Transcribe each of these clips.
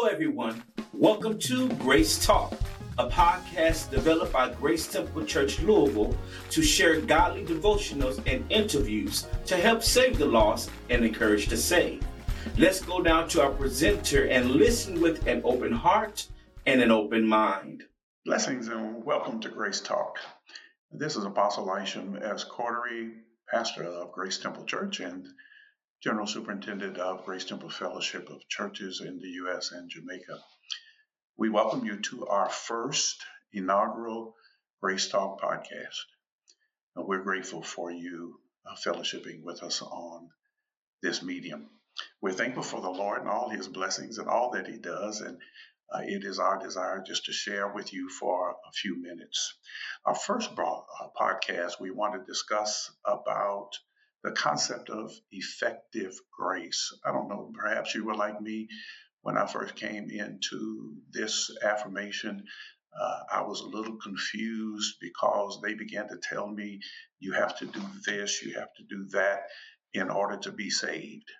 Hello, everyone. Welcome to Grace Talk, a podcast developed by Grace Temple Church Louisville to share godly devotionals and interviews to help save the lost and encourage the saved. Let's go down to our presenter and listen with an open heart and an open mind. Blessings and welcome to Grace Talk. This is Apostle Isham S. Cordery, pastor of Grace Temple Church and General Superintendent of Grace Temple Fellowship of Churches in the U.S. and Jamaica. We welcome you to our first inaugural Grace Talk podcast. And we're grateful for you uh, fellowshipping with us on this medium. We're thankful for the Lord and all his blessings and all that he does. And uh, it is our desire just to share with you for a few minutes. Our first broad, uh, podcast, we want to discuss about the concept of effective grace. I don't know, perhaps you were like me when I first came into this affirmation. Uh, I was a little confused because they began to tell me you have to do this, you have to do that in order to be saved.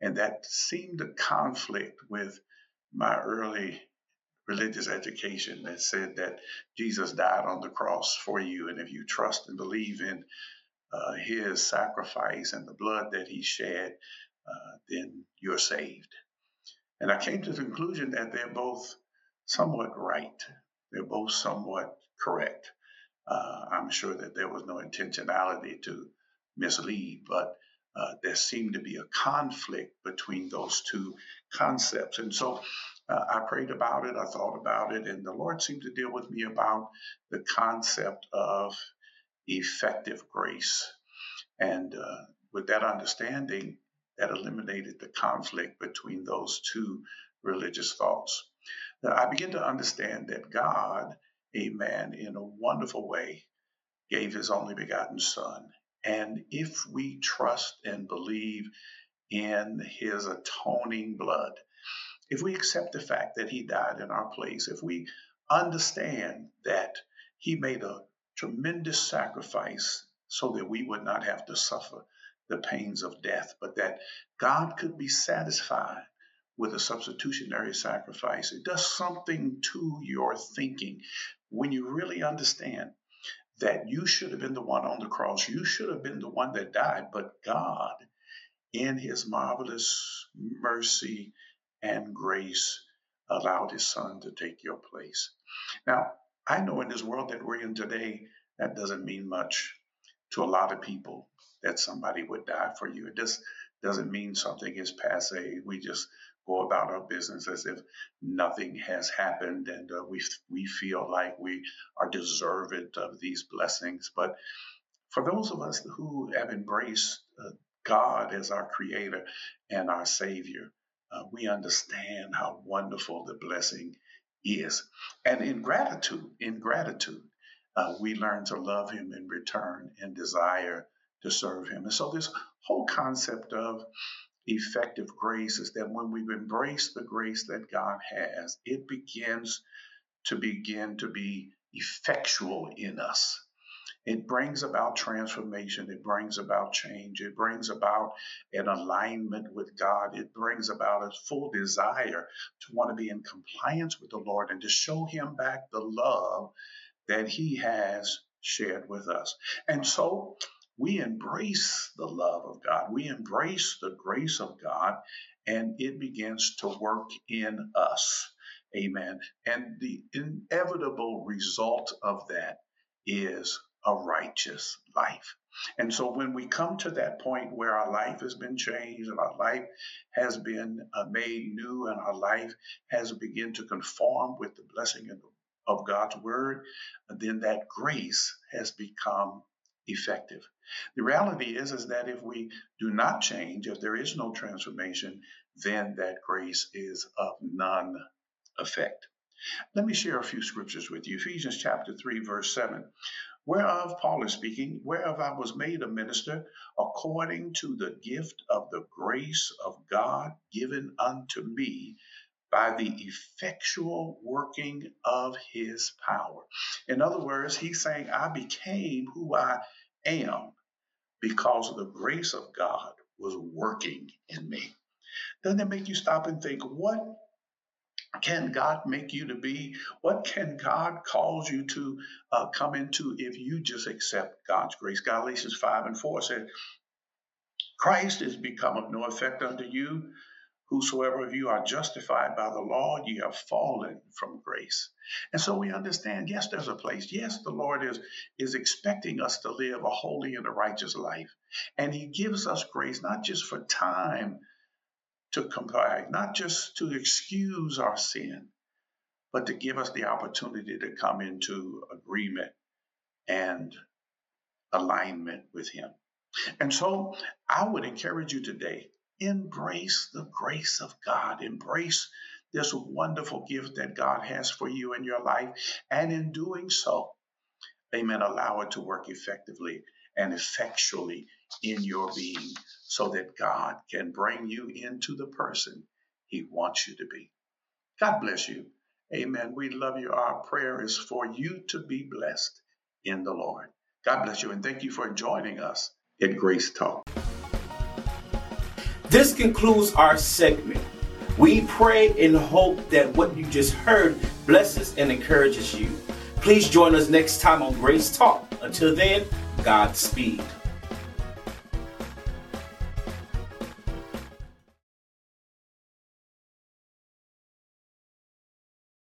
And that seemed to conflict with my early religious education that said that Jesus died on the cross for you. And if you trust and believe in uh, his sacrifice and the blood that he shed, uh, then you're saved. And I came to the conclusion that they're both somewhat right. They're both somewhat correct. Uh, I'm sure that there was no intentionality to mislead, but uh, there seemed to be a conflict between those two concepts. And so uh, I prayed about it, I thought about it, and the Lord seemed to deal with me about the concept of effective grace. And uh, with that understanding, that eliminated the conflict between those two religious thoughts. Now, I begin to understand that God, a man, in a wonderful way, gave his only begotten Son. And if we trust and believe in his atoning blood, if we accept the fact that he died in our place, if we understand that he made a tremendous sacrifice so that we would not have to suffer the pains of death, but that God could be satisfied with a substitutionary sacrifice. It does something to your thinking when you really understand that you should have been the one on the cross. You should have been the one that died, but God, in his marvelous mercy and grace, allowed his son to take your place. Now, I know in this world that we're in today, that doesn't mean much to a lot of people that somebody would die for you. It just doesn't mean something is passe. We just go about our business as if nothing has happened and uh, we, we feel like we are deserving of these blessings. But for those of us who have embraced uh, God as our creator and our savior, uh, we understand how wonderful the blessing is. And in gratitude, in gratitude, uh, we learn to love him in return and desire to serve him. And so this whole concept of effective grace is that when we've embraced the grace that God has, it begins to begin to be effectual in us. It brings about transformation. It brings about change. It brings about an alignment with God. It brings about a full desire to want to be in compliance with the Lord and to show Him back the love that He has shared with us. And so we embrace the love of God. We embrace the grace of God, and it begins to work in us. Amen. And the inevitable result of that is a righteous life. And so when we come to that point where our life has been changed and our life has been uh, made new and our life has begun to conform with the blessing of God's word, then that grace has become effective. The reality is is that if we do not change, if there is no transformation, then that grace is of none effect. Let me share a few scriptures with you. Ephesians chapter 3 verse 7 whereof Paul is speaking, whereof I was made a minister according to the gift of the grace of God given unto me by the effectual working of his power. In other words, he's saying, I became who I am because the grace of God was working in me. Doesn't that make you stop and think, what can God make you to be? What can God cause you to uh, come into if you just accept God's grace? Galatians 5 and 4 said, Christ is become of no effect unto you. Whosoever of you are justified by the law, ye have fallen from grace. And so we understand, yes, there's a place. Yes, the Lord is, is expecting us to live a holy and a righteous life. And He gives us grace, not just for time to comply, not just to excuse our sin, but to give us the opportunity to come into agreement and alignment with Him. And so I would encourage you today embrace the grace of God, embrace this wonderful gift that God has for you in your life. And in doing so, amen, allow it to work effectively and effectually in your being so that God can bring you into the person He wants you to be. God bless you. Amen. We love you. Our prayer is for you to be blessed in the Lord. God bless you and thank you for joining us at Grace Talk. This concludes our segment. We pray and hope that what you just heard blesses and encourages you. Please join us next time on Grace Talk. Until then, Godspeed.